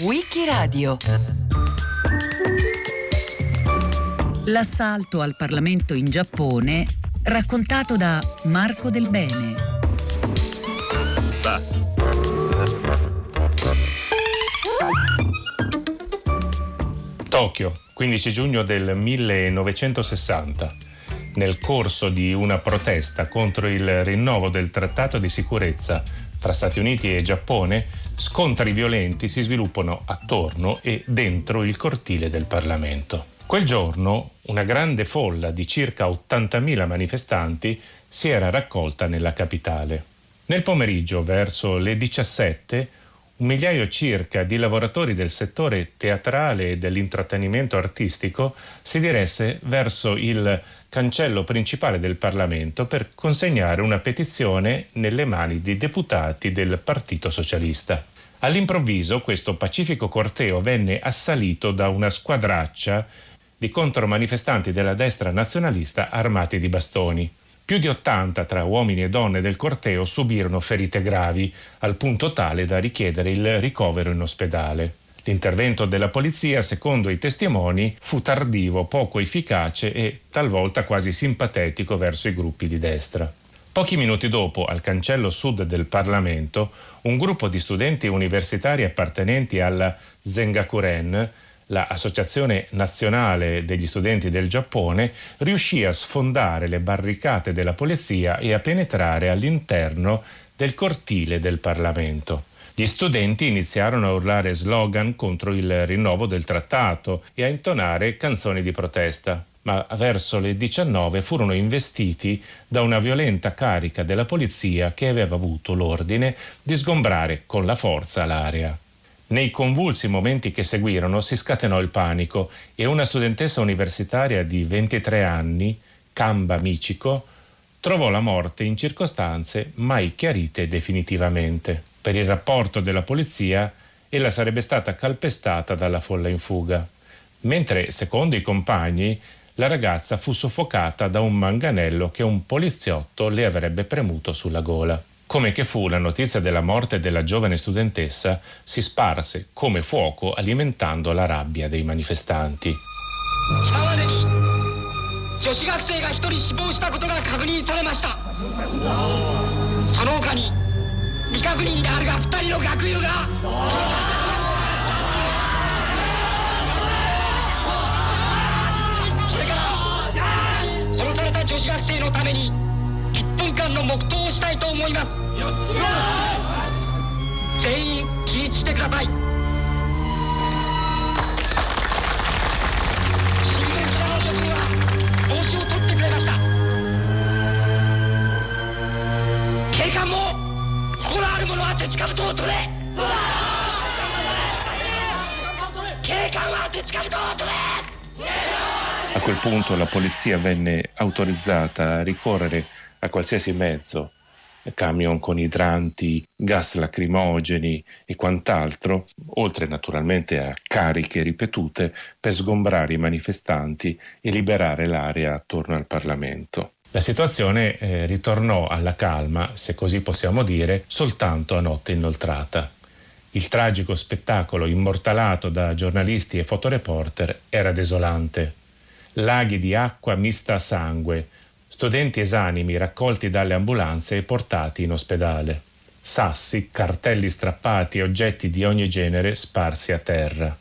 Wikiradio L'assalto al Parlamento in Giappone raccontato da Marco Del Bene. Tokyo, 15 giugno del 1960. Nel corso di una protesta contro il rinnovo del trattato di sicurezza tra Stati Uniti e Giappone, scontri violenti si sviluppano attorno e dentro il cortile del Parlamento. Quel giorno una grande folla di circa 80.000 manifestanti si era raccolta nella capitale. Nel pomeriggio, verso le 17, un migliaio circa di lavoratori del settore teatrale e dell'intrattenimento artistico si diresse verso il cancello principale del Parlamento per consegnare una petizione nelle mani di deputati del Partito Socialista. All'improvviso questo pacifico corteo venne assalito da una squadraccia di contromanifestanti della destra nazionalista armati di bastoni. Più di 80 tra uomini e donne del corteo subirono ferite gravi, al punto tale da richiedere il ricovero in ospedale. L'intervento della polizia, secondo i testimoni, fu tardivo, poco efficace e talvolta quasi simpatetico verso i gruppi di destra. Pochi minuti dopo, al cancello sud del Parlamento, un gruppo di studenti universitari appartenenti alla Zengakuren l'Associazione Nazionale degli Studenti del Giappone riuscì a sfondare le barricate della polizia e a penetrare all'interno del cortile del Parlamento. Gli studenti iniziarono a urlare slogan contro il rinnovo del trattato e a intonare canzoni di protesta, ma verso le 19 furono investiti da una violenta carica della polizia che aveva avuto l'ordine di sgombrare con la forza l'area. Nei convulsi momenti che seguirono si scatenò il panico e una studentessa universitaria di 23 anni, Kamba Michiko, trovò la morte in circostanze mai chiarite definitivamente. Per il rapporto della polizia, ella sarebbe stata calpestata dalla folla in fuga, mentre, secondo i compagni, la ragazza fu soffocata da un manganello che un poliziotto le avrebbe premuto sulla gola. Come che fu la notizia della morte della giovane studentessa si sparse come fuoco alimentando la rabbia dei manifestanti. 未確認であるが二人の学友が。これから殺された女子学生のために1分間の黙祷をしたいと思います全員気にしてくださいある者は鉄兜を取れ警官は鉄兜を取れ A quel punto la polizia venne autorizzata a ricorrere a qualsiasi mezzo camion con idranti, gas lacrimogeni e quant'altro, oltre naturalmente a cariche ripetute per sgombrare i manifestanti e liberare l'area attorno al Parlamento. La situazione eh, ritornò alla calma, se così possiamo dire, soltanto a notte inoltrata. Il tragico spettacolo immortalato da giornalisti e fotoreporter era desolante. Laghi di acqua mista a sangue, studenti esanimi raccolti dalle ambulanze e portati in ospedale. Sassi, cartelli strappati e oggetti di ogni genere sparsi a terra.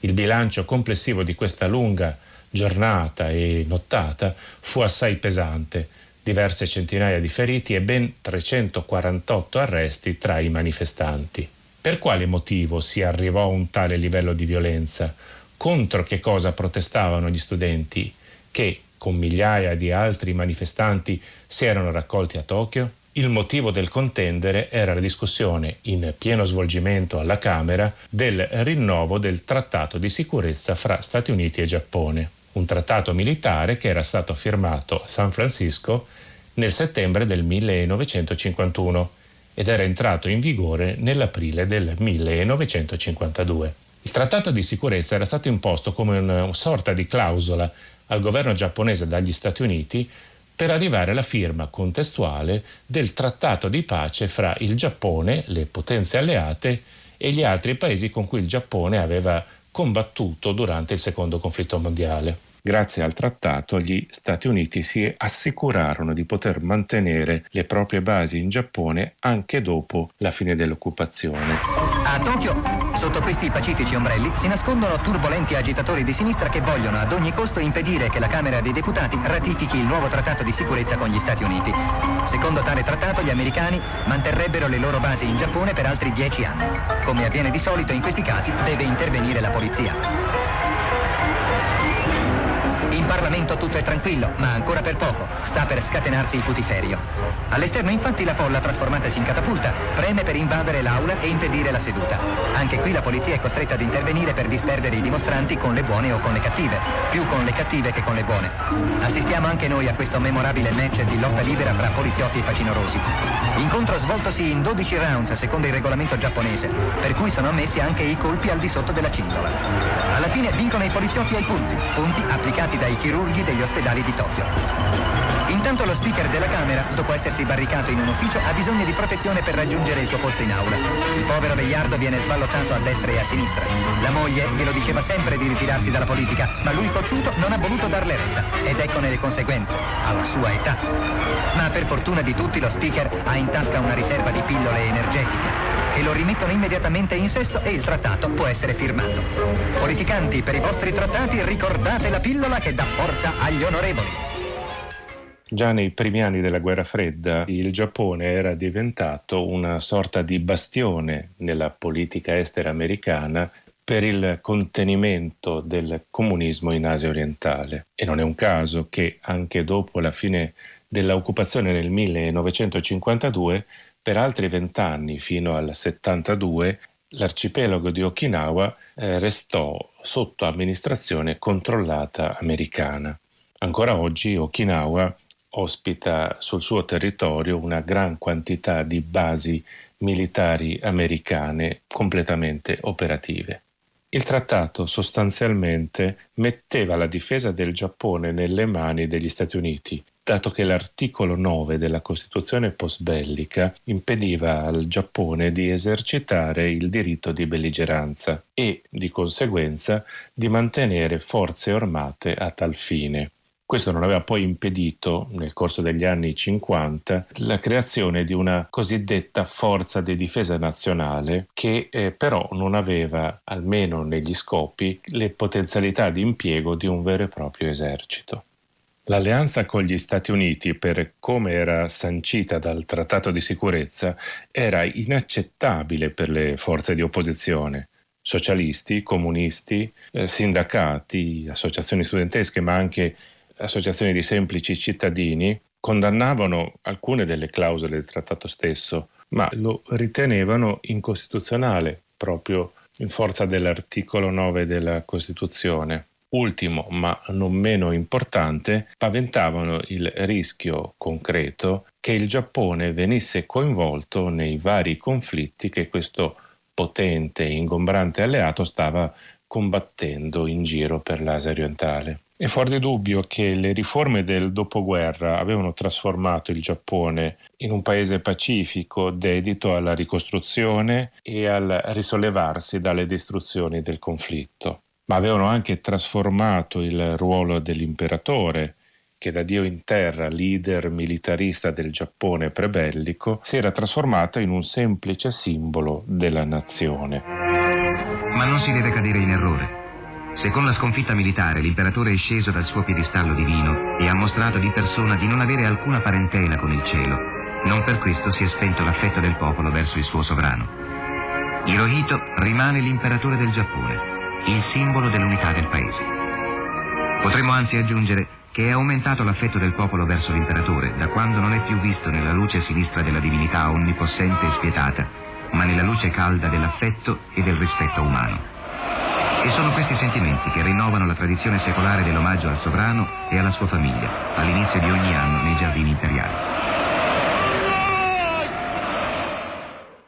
Il bilancio complessivo di questa lunga giornata e nottata fu assai pesante, diverse centinaia di feriti e ben 348 arresti tra i manifestanti. Per quale motivo si arrivò a un tale livello di violenza? Contro che cosa protestavano gli studenti? Che, con migliaia di altri manifestanti si erano raccolti a Tokyo, il motivo del contendere era la discussione in pieno svolgimento alla Camera del rinnovo del trattato di sicurezza fra Stati Uniti e Giappone, un trattato militare che era stato firmato a San Francisco nel settembre del 1951 ed era entrato in vigore nell'aprile del 1952. Il trattato di sicurezza era stato imposto come una sorta di clausola al governo giapponese dagli Stati Uniti per arrivare alla firma contestuale del trattato di pace fra il Giappone, le potenze alleate e gli altri paesi con cui il Giappone aveva combattuto durante il secondo conflitto mondiale. Grazie al trattato gli Stati Uniti si assicurarono di poter mantenere le proprie basi in Giappone anche dopo la fine dell'occupazione. A Tokyo, sotto questi pacifici ombrelli, si nascondono turbolenti agitatori di sinistra che vogliono ad ogni costo impedire che la Camera dei Deputati ratifichi il nuovo trattato di sicurezza con gli Stati Uniti. Secondo tale trattato gli americani manterrebbero le loro basi in Giappone per altri dieci anni. Come avviene di solito in questi casi deve intervenire la polizia. In Parlamento tutto è tranquillo, ma ancora per poco. Sta per scatenarsi il putiferio. All'esterno infatti la folla, trasformatasi in catapulta, preme per invadere l'aula e impedire la seduta. Anche qui la polizia è costretta ad intervenire per disperdere i dimostranti con le buone o con le cattive. Più con le cattive che con le buone. Assistiamo anche noi a questo memorabile match di lotta libera fra poliziotti e facinorosi. Incontro svoltosi in 12 rounds secondo il regolamento giapponese, per cui sono ammessi anche i colpi al di sotto della cintola. Alla fine vincono i poliziotti ai punti, punti applicati dai chirurghi degli ospedali di Tokyo. Intanto lo speaker della Camera, dopo essersi barricato in un ufficio, ha bisogno di protezione per raggiungere il suo posto in aula. Il povero vegliardo viene sballottato a destra e a sinistra. La moglie glielo diceva sempre di ritirarsi dalla politica, ma lui cocciuto non ha voluto darle retta. Ed eccone le conseguenze, alla sua età. Ma per fortuna di tutti lo speaker ha in tasca una riserva di pillole energetiche e lo rimettono immediatamente in sesto e il trattato può essere firmato. Politicanti, per i vostri trattati ricordate la pillola che dà forza agli onorevoli. Già nei primi anni della guerra fredda il Giappone era diventato una sorta di bastione nella politica estera americana per il contenimento del comunismo in Asia orientale. E non è un caso che anche dopo la fine dell'occupazione nel 1952, per altri vent'anni fino al 72, l'arcipelago di Okinawa eh, restò sotto amministrazione controllata americana. Ancora oggi Okinawa ospita sul suo territorio una gran quantità di basi militari americane completamente operative. Il trattato sostanzialmente metteva la difesa del Giappone nelle mani degli Stati Uniti, dato che l'articolo 9 della Costituzione postbellica impediva al Giappone di esercitare il diritto di belligeranza e, di conseguenza, di mantenere forze armate a tal fine. Questo non aveva poi impedito, nel corso degli anni 50, la creazione di una cosiddetta forza di difesa nazionale che eh, però non aveva, almeno negli scopi, le potenzialità di impiego di un vero e proprio esercito. L'alleanza con gli Stati Uniti, per come era sancita dal Trattato di sicurezza, era inaccettabile per le forze di opposizione socialisti, comunisti, eh, sindacati, associazioni studentesche, ma anche associazioni di semplici cittadini condannavano alcune delle clausole del trattato stesso, ma lo ritenevano incostituzionale proprio in forza dell'articolo 9 della Costituzione. Ultimo, ma non meno importante, paventavano il rischio concreto che il Giappone venisse coinvolto nei vari conflitti che questo potente e ingombrante alleato stava combattendo in giro per l'Asia orientale. È fuori di dubbio che le riforme del dopoguerra avevano trasformato il Giappone in un paese pacifico dedito alla ricostruzione e al risollevarsi dalle distruzioni del conflitto, ma avevano anche trasformato il ruolo dell'imperatore che da dio in terra, leader militarista del Giappone prebellico, si era trasformato in un semplice simbolo della nazione. Ma non si deve cadere in errore. Se con la sconfitta militare l'imperatore è sceso dal suo piedistallo divino e ha mostrato di persona di non avere alcuna parentela con il cielo, non per questo si è spento l'affetto del popolo verso il suo sovrano. Hirohito rimane l'imperatore del Giappone, il simbolo dell'unità del paese. Potremmo anzi aggiungere che è aumentato l'affetto del popolo verso l'imperatore da quando non è più visto nella luce sinistra della divinità onnipossente e spietata, ma nella luce calda dell'affetto e del rispetto umano. E sono questi sentimenti che rinnovano la tradizione secolare dell'omaggio al sovrano e alla sua famiglia, all'inizio di ogni anno nei giardini imperiali.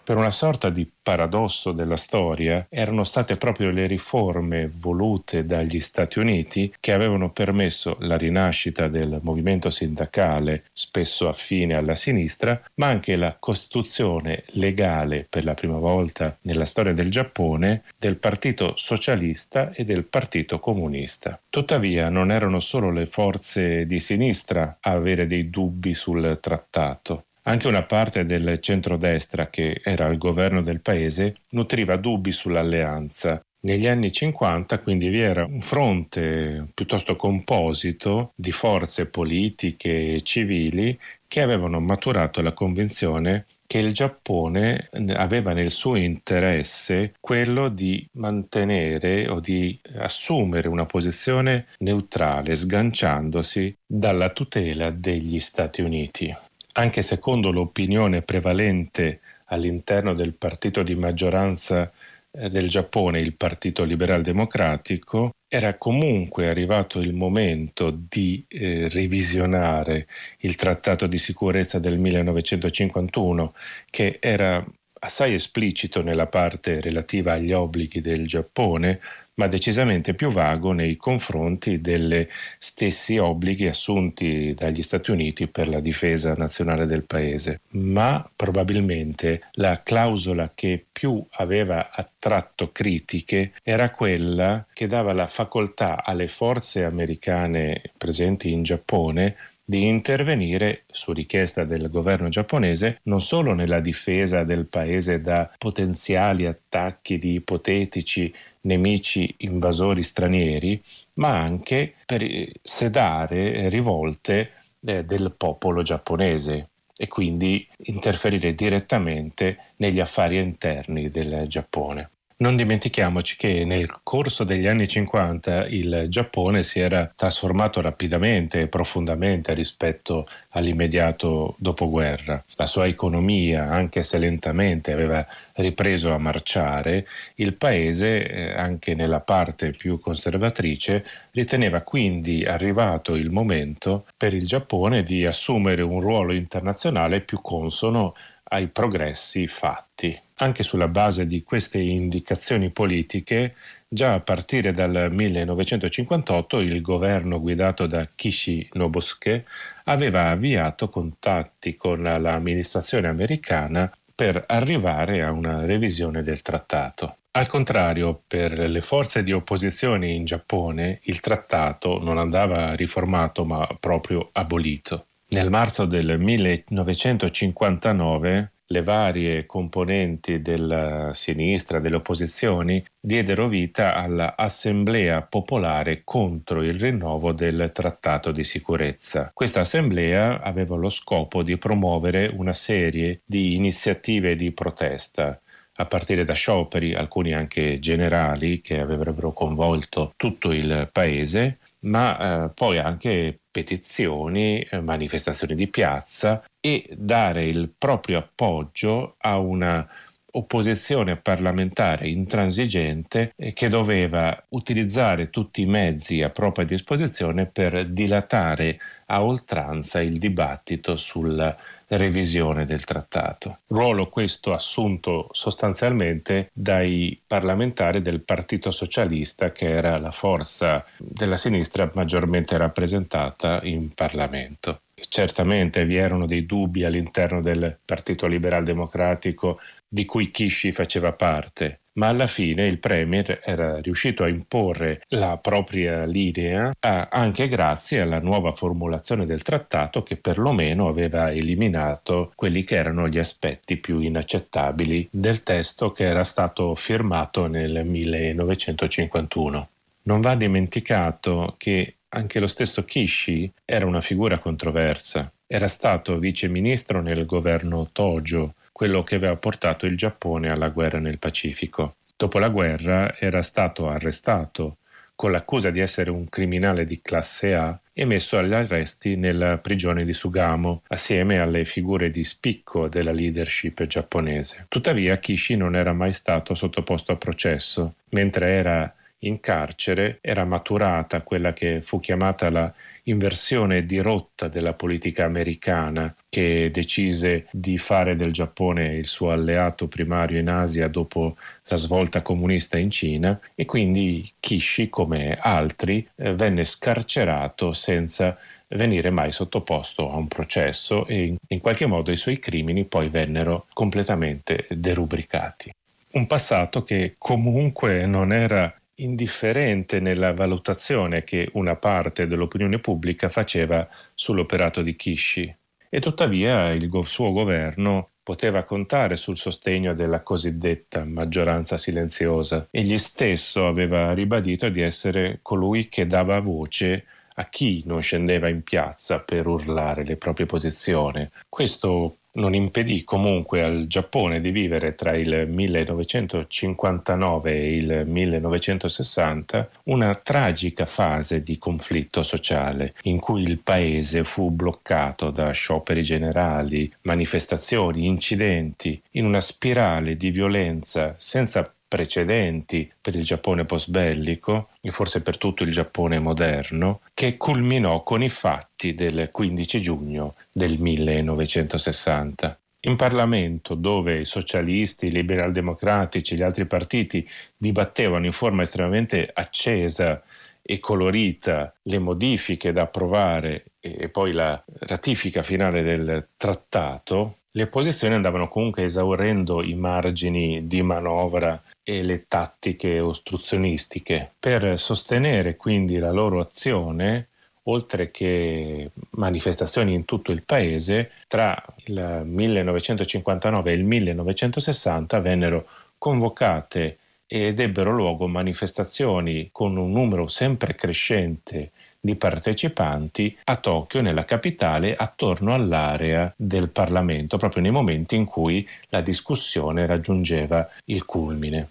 Per una sorta di paradosso della storia, erano state proprio le riforme volute dagli Stati Uniti che avevano permesso la rinascita del movimento sindacale, spesso affine alla sinistra, ma anche la costituzione legale per la prima volta nella storia del Giappone del Partito Socialista e del Partito Comunista. Tuttavia non erano solo le forze di sinistra a avere dei dubbi sul trattato. Anche una parte del centrodestra, che era al governo del paese, nutriva dubbi sull'alleanza. Negli anni 50 quindi vi era un fronte piuttosto composito di forze politiche e civili che avevano maturato la convinzione che il Giappone aveva nel suo interesse quello di mantenere o di assumere una posizione neutrale, sganciandosi dalla tutela degli Stati Uniti anche secondo l'opinione prevalente all'interno del partito di maggioranza eh, del Giappone, il Partito Liberal Democratico, era comunque arrivato il momento di eh, revisionare il Trattato di sicurezza del 1951, che era assai esplicito nella parte relativa agli obblighi del Giappone, ma decisamente più vago nei confronti degli stessi obblighi assunti dagli Stati Uniti per la difesa nazionale del paese. Ma probabilmente la clausola che più aveva attratto critiche era quella che dava la facoltà alle forze americane presenti in Giappone di intervenire su richiesta del governo giapponese non solo nella difesa del paese da potenziali attacchi di ipotetici nemici invasori stranieri, ma anche per sedare rivolte eh, del popolo giapponese e quindi interferire direttamente negli affari interni del Giappone. Non dimentichiamoci che nel corso degli anni 50 il Giappone si era trasformato rapidamente e profondamente rispetto all'immediato dopoguerra. La sua economia, anche se lentamente, aveva ripreso a marciare. Il paese, eh, anche nella parte più conservatrice, riteneva quindi arrivato il momento per il Giappone di assumere un ruolo internazionale più consono ai progressi fatti. Anche sulla base di queste indicazioni politiche, già a partire dal 1958 il governo guidato da Kishi Nobusuke aveva avviato contatti con l'amministrazione americana per arrivare a una revisione del trattato. Al contrario, per le forze di opposizione in Giappone il trattato non andava riformato ma proprio abolito. Nel marzo del 1959 le varie componenti della sinistra, delle opposizioni, diedero vita all'Assemblea Popolare contro il rinnovo del Trattato di sicurezza. Questa assemblea aveva lo scopo di promuovere una serie di iniziative di protesta a partire da scioperi, alcuni anche generali, che avrebbero coinvolto tutto il paese, ma eh, poi anche petizioni, eh, manifestazioni di piazza e dare il proprio appoggio a una opposizione parlamentare intransigente eh, che doveva utilizzare tutti i mezzi a propria disposizione per dilatare a oltranza il dibattito sulla revisione del trattato. Ruolo questo assunto sostanzialmente dai parlamentari del Partito Socialista che era la forza della sinistra maggiormente rappresentata in Parlamento. Certamente vi erano dei dubbi all'interno del Partito Liberal Democratico di cui Kishi faceva parte, ma alla fine il Premier era riuscito a imporre la propria linea anche grazie alla nuova formulazione del trattato che perlomeno aveva eliminato quelli che erano gli aspetti più inaccettabili del testo che era stato firmato nel 1951. Non va dimenticato che anche lo stesso Kishi era una figura controversa. Era stato vice ministro nel governo Tojo quello che aveva portato il Giappone alla guerra nel Pacifico. Dopo la guerra era stato arrestato con l'accusa di essere un criminale di classe A e messo agli arresti nella prigione di Sugamo, assieme alle figure di spicco della leadership giapponese. Tuttavia Kishi non era mai stato sottoposto a processo, mentre era in carcere era maturata quella che fu chiamata la inversione di rotta della politica americana che decise di fare del Giappone il suo alleato primario in Asia dopo la svolta comunista in Cina e quindi Kishi, come altri, eh, venne scarcerato senza venire mai sottoposto a un processo e in, in qualche modo i suoi crimini poi vennero completamente derubricati. Un passato che comunque non era indifferente nella valutazione che una parte dell'opinione pubblica faceva sull'operato di Kishi e tuttavia il suo governo poteva contare sul sostegno della cosiddetta maggioranza silenziosa. Egli stesso aveva ribadito di essere colui che dava voce a chi non scendeva in piazza per urlare le proprie posizioni. Questo non impedì comunque al Giappone di vivere tra il 1959 e il 1960 una tragica fase di conflitto sociale in cui il paese fu bloccato da scioperi generali, manifestazioni, incidenti, in una spirale di violenza senza precedenti per il Giappone post-bellico e forse per tutto il Giappone moderno, che culminò con i fatti del 15 giugno del 1960. In Parlamento, dove i socialisti, i liberal-democratici e gli altri partiti dibattevano in forma estremamente accesa e colorita le modifiche da approvare e poi la ratifica finale del trattato, le opposizioni andavano comunque esaurendo i margini di manovra e le tattiche ostruzionistiche per sostenere quindi la loro azione oltre che manifestazioni in tutto il paese, tra il 1959 e il 1960 vennero convocate ed ebbero luogo manifestazioni con un numero sempre crescente di partecipanti a Tokyo, nella capitale, attorno all'area del Parlamento, proprio nei momenti in cui la discussione raggiungeva il culmine.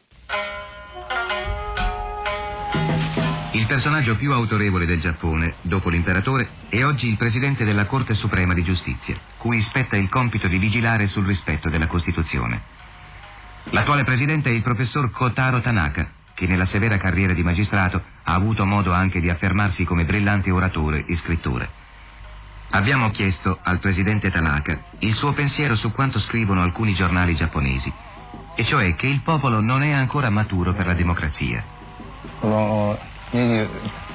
Il personaggio più autorevole del Giappone, dopo l'imperatore, è oggi il presidente della Corte Suprema di Giustizia, cui spetta il compito di vigilare sul rispetto della Costituzione. L'attuale presidente è il professor Kotaro Tanaka, che nella severa carriera di magistrato ha avuto modo anche di affermarsi come brillante oratore e scrittore. Abbiamo chiesto al presidente Tanaka il suo pensiero su quanto scrivono alcuni giornali giapponesi, e cioè che il popolo non è ancora maturo per la democrazia.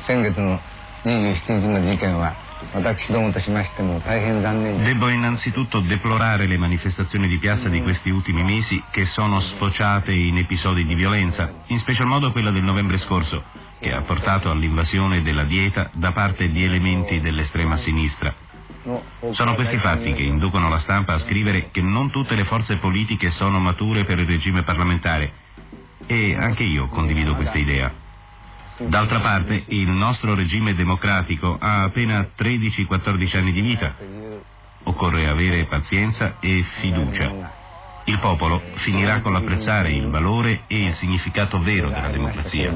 先月の27日の事件は Devo innanzitutto deplorare le manifestazioni di piazza di questi ultimi mesi che sono sfociate in episodi di violenza, in special modo quella del novembre scorso, che ha portato all'invasione della dieta da parte di elementi dell'estrema sinistra. Sono questi fatti che inducono la stampa a scrivere che non tutte le forze politiche sono mature per il regime parlamentare e anche io condivido questa idea. D'altra parte, il nostro regime democratico ha appena 13-14 anni di vita. Occorre avere pazienza e fiducia. Il popolo finirà con l'apprezzare il valore e il significato vero della democrazia.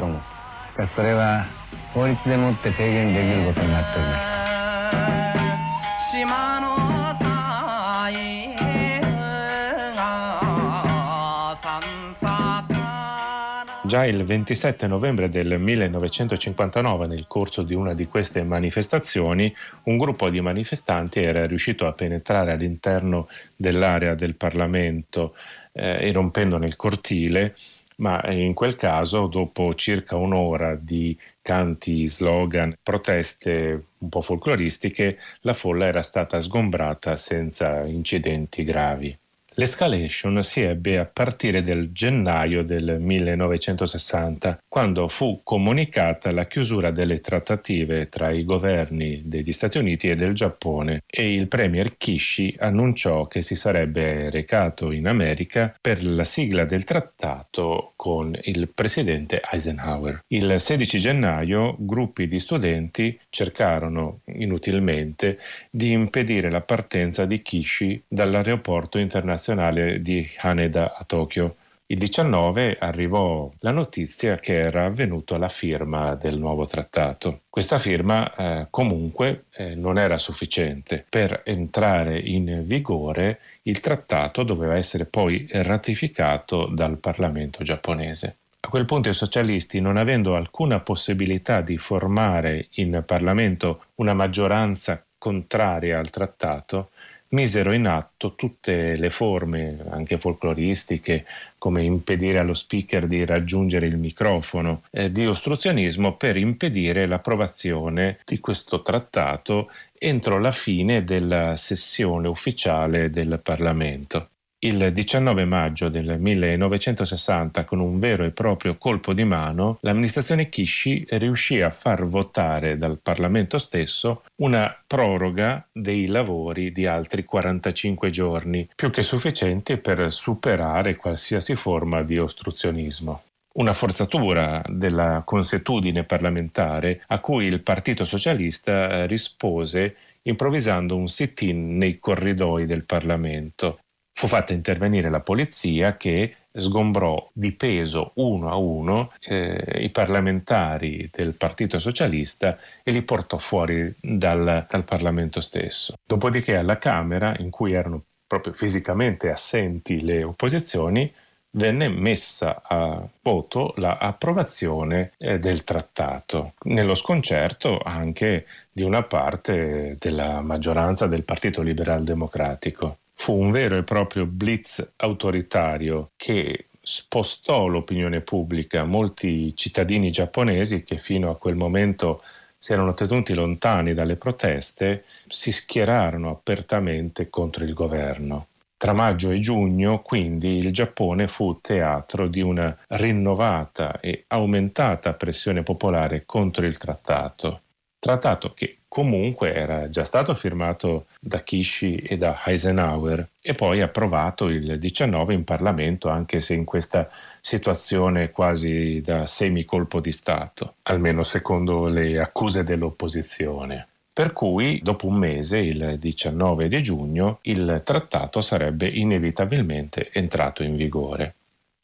Già il 27 novembre del 1959, nel corso di una di queste manifestazioni, un gruppo di manifestanti era riuscito a penetrare all'interno dell'area del Parlamento, eh, irrompendo nel cortile, ma in quel caso, dopo circa un'ora di canti, slogan, proteste un po' folcloristiche, la folla era stata sgombrata senza incidenti gravi. L'escalation si ebbe a partire dal gennaio del 1960, quando fu comunicata la chiusura delle trattative tra i governi degli Stati Uniti e del Giappone e il premier Kishi annunciò che si sarebbe recato in America per la sigla del trattato con il presidente Eisenhower. Il 16 gennaio gruppi di studenti cercarono inutilmente di impedire la partenza di Kishi dall'aeroporto internazionale internazionale di Haneda a Tokyo. Il 19 arrivò la notizia che era avvenuta la firma del nuovo trattato. Questa firma eh, comunque eh, non era sufficiente. Per entrare in vigore il trattato doveva essere poi ratificato dal Parlamento giapponese. A quel punto i socialisti, non avendo alcuna possibilità di formare in Parlamento una maggioranza contraria al trattato, misero in atto tutte le forme, anche folcloristiche, come impedire allo speaker di raggiungere il microfono, eh, di ostruzionismo per impedire l'approvazione di questo trattato entro la fine della sessione ufficiale del Parlamento il 19 maggio del 1960, con un vero e proprio colpo di mano, l'amministrazione Kishi riuscì a far votare dal Parlamento stesso una proroga dei lavori di altri 45 giorni, più che sufficiente per superare qualsiasi forma di ostruzionismo. Una forzatura della consuetudine parlamentare a cui il Partito Socialista rispose improvvisando un sit-in nei corridoi del Parlamento fu fatta intervenire la polizia che sgombrò di peso uno a uno eh, i parlamentari del Partito Socialista e li portò fuori dal, dal Parlamento stesso. Dopodiché alla Camera, in cui erano proprio fisicamente assenti le opposizioni, venne messa a voto l'approvazione eh, del trattato, nello sconcerto anche di una parte della maggioranza del Partito Liberal Democratico fu un vero e proprio blitz autoritario che spostò l'opinione pubblica. Molti cittadini giapponesi che fino a quel momento si erano tenuti lontani dalle proteste si schierarono apertamente contro il governo. Tra maggio e giugno, quindi, il Giappone fu teatro di una rinnovata e aumentata pressione popolare contro il trattato. Trattato che comunque era già stato firmato da Kishi e da Eisenhower e poi approvato il 19 in Parlamento, anche se in questa situazione quasi da semicolpo di Stato, almeno secondo le accuse dell'opposizione. Per cui, dopo un mese, il 19 di giugno, il trattato sarebbe inevitabilmente entrato in vigore.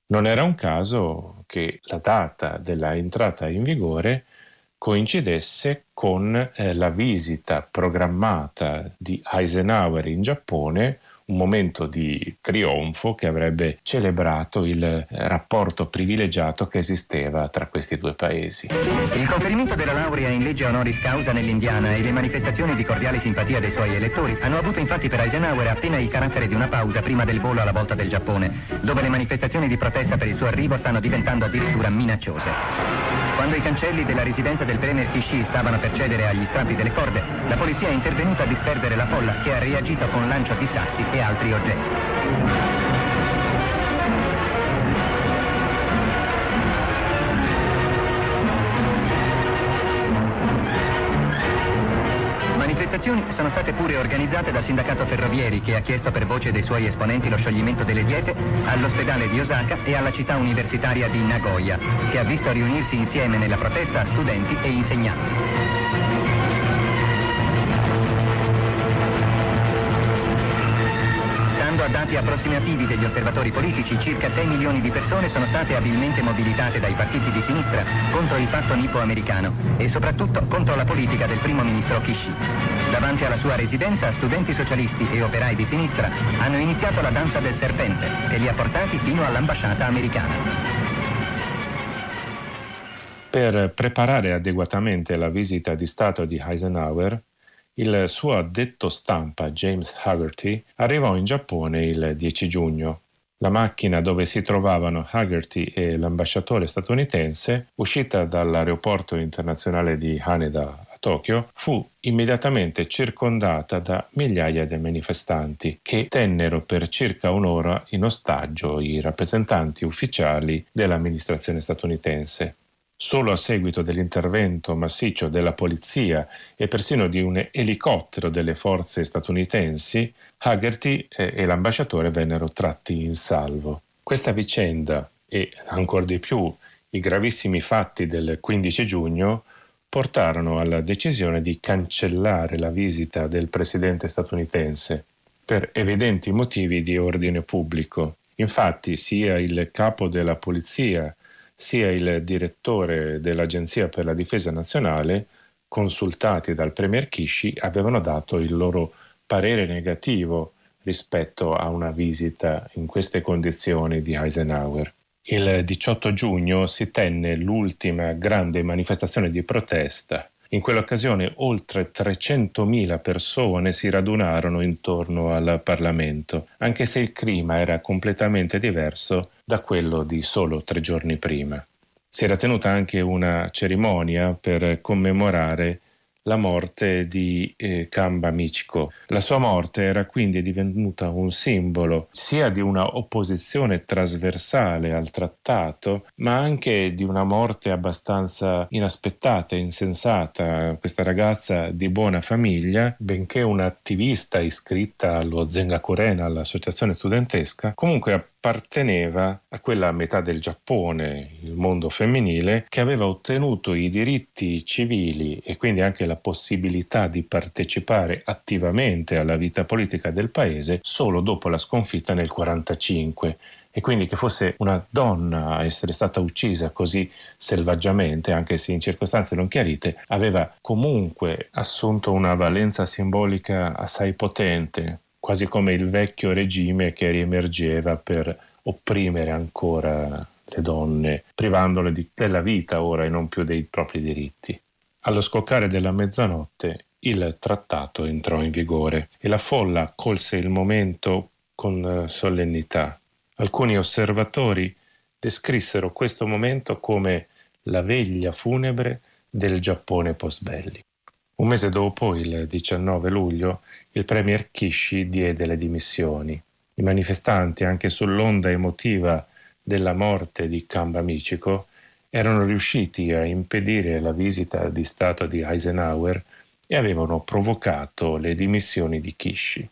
Non era un caso che la data della entrata in vigore coincidesse con eh, la visita programmata di Eisenhower in Giappone un momento di trionfo che avrebbe celebrato il eh, rapporto privilegiato che esisteva tra questi due paesi. Il conferimento della laurea in legge honoris causa nell'Indiana e le manifestazioni di cordiale simpatia dei suoi elettori hanno avuto infatti per Eisenhower appena il carattere di una pausa prima del volo alla volta del Giappone, dove le manifestazioni di protesta per il suo arrivo stanno diventando addirittura minacciose. Quando i cancelli della residenza del Premier Kishi stavano per cedere agli strappi delle corde, la polizia è intervenuta a disperdere la folla che ha reagito con lancio di sassi e altri oggetti. Manifestazioni sono state pure organizzate dal sindacato ferrovieri che ha chiesto per voce dei suoi esponenti lo scioglimento delle diete all'ospedale di Osaka e alla città universitaria di Nagoya, che ha visto riunirsi insieme nella protesta studenti e insegnanti. A dati approssimativi degli osservatori politici, circa 6 milioni di persone sono state abilmente mobilitate dai partiti di sinistra contro il patto nippo-americano e soprattutto contro la politica del primo ministro Kishi. Davanti alla sua residenza, studenti socialisti e operai di sinistra hanno iniziato la danza del serpente che li ha portati fino all'ambasciata americana. Per preparare adeguatamente la visita di Stato di Eisenhower, il suo addetto stampa James Haggerty arrivò in Giappone il 10 giugno. La macchina dove si trovavano Haggerty e l'ambasciatore statunitense, uscita dall'aeroporto internazionale di Haneda Tokyo, fu immediatamente circondata da migliaia di manifestanti che tennero per circa un'ora in ostaggio i rappresentanti ufficiali dell'amministrazione statunitense. Solo a seguito dell'intervento massiccio della polizia e persino di un elicottero delle forze statunitensi, Haggerty e l'ambasciatore vennero tratti in salvo. Questa vicenda e ancora di più i gravissimi fatti del 15 giugno portarono alla decisione di cancellare la visita del presidente statunitense per evidenti motivi di ordine pubblico. Infatti sia il capo della polizia sia il direttore dell'Agenzia per la difesa nazionale, consultati dal Premier Kishi, avevano dato il loro parere negativo rispetto a una visita in queste condizioni di Eisenhower. Il 18 giugno si tenne l'ultima grande manifestazione di protesta. In quell'occasione oltre 300.000 persone si radunarono intorno al Parlamento, anche se il clima era completamente diverso da quello di solo tre giorni prima. Si era tenuta anche una cerimonia per commemorare la morte di eh, Kamba Michiko. La sua morte era quindi divenuta un simbolo sia di una opposizione trasversale al trattato, ma anche di una morte abbastanza inaspettata e insensata. Questa ragazza di buona famiglia, benché un'attivista iscritta allo Zengakuren, all'associazione studentesca, comunque apparteneva a quella metà del Giappone, il mondo femminile, che aveva ottenuto i diritti civili e quindi anche la possibilità di partecipare attivamente alla vita politica del paese solo dopo la sconfitta nel 1945 e quindi che fosse una donna a essere stata uccisa così selvaggiamente, anche se in circostanze non chiarite, aveva comunque assunto una valenza simbolica assai potente, quasi come il vecchio regime che riemergeva per opprimere ancora le donne, privandole di, della vita ora e non più dei propri diritti. Allo scoccare della mezzanotte il trattato entrò in vigore e la folla colse il momento con solennità. Alcuni osservatori descrissero questo momento come la veglia funebre del Giappone postbellico. Un mese dopo, il 19 luglio, il premier Kishi diede le dimissioni. I manifestanti, anche sull'onda emotiva della morte di Kamba Michiko, erano riusciti a impedire la visita di Stato di Eisenhower e avevano provocato le dimissioni di Kishi.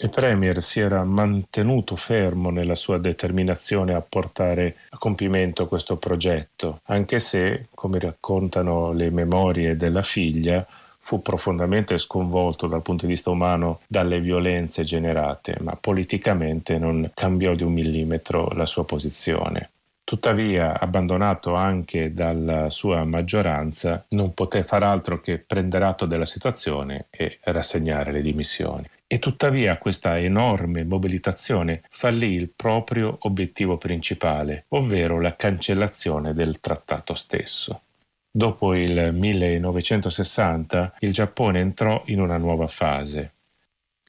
Il Premier si era mantenuto fermo nella sua determinazione a portare a compimento questo progetto, anche se, come raccontano le memorie della figlia, fu profondamente sconvolto dal punto di vista umano dalle violenze generate, ma politicamente non cambiò di un millimetro la sua posizione. Tuttavia, abbandonato anche dalla sua maggioranza, non poté far altro che prendere atto della situazione e rassegnare le dimissioni. E tuttavia questa enorme mobilitazione fallì il proprio obiettivo principale, ovvero la cancellazione del trattato stesso. Dopo il 1960 il Giappone entrò in una nuova fase.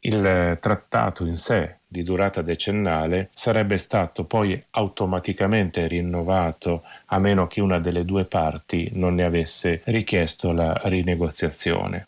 Il trattato in sé, di durata decennale, sarebbe stato poi automaticamente rinnovato a meno che una delle due parti non ne avesse richiesto la rinegoziazione.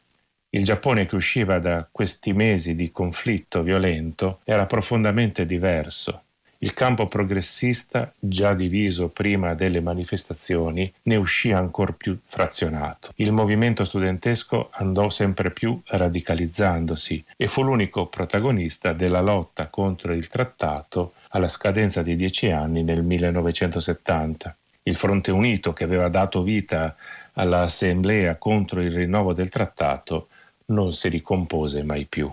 Il Giappone che usciva da questi mesi di conflitto violento era profondamente diverso il campo progressista, già diviso prima delle manifestazioni, ne uscì ancor più frazionato. Il movimento studentesco andò sempre più radicalizzandosi e fu l'unico protagonista della lotta contro il trattato alla scadenza di dieci anni nel 1970. Il Fronte Unito, che aveva dato vita all'assemblea contro il rinnovo del trattato, non si ricompose mai più.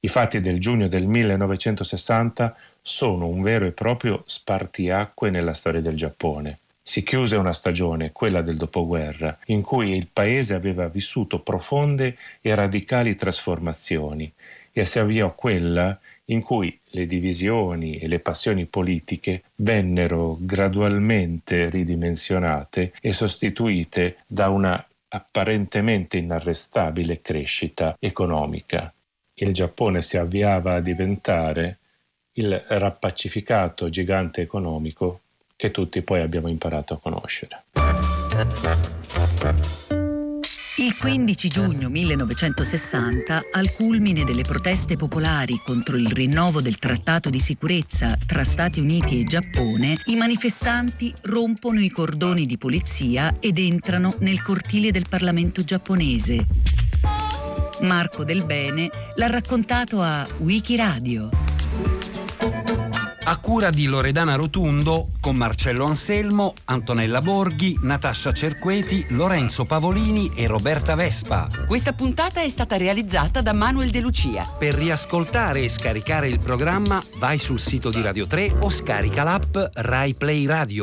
I fatti del giugno del 1960 sono un vero e proprio spartiacque nella storia del Giappone. Si chiuse una stagione, quella del dopoguerra, in cui il paese aveva vissuto profonde e radicali trasformazioni e si avviò quella in cui le divisioni e le passioni politiche vennero gradualmente ridimensionate e sostituite da una apparentemente inarrestabile crescita economica. Il Giappone si avviava a diventare il rappacificato gigante economico che tutti poi abbiamo imparato a conoscere. Il 15 giugno 1960, al culmine delle proteste popolari contro il rinnovo del trattato di sicurezza tra Stati Uniti e Giappone, i manifestanti rompono i cordoni di polizia ed entrano nel cortile del Parlamento giapponese. Marco Del Bene l'ha raccontato a Wikiradio a cura di Loredana Rotundo con Marcello Anselmo, Antonella Borghi, Natascia Cerqueti, Lorenzo Pavolini e Roberta Vespa. Questa puntata è stata realizzata da Manuel De Lucia. Per riascoltare e scaricare il programma vai sul sito di Radio 3 o scarica l'app Rai Play Radio.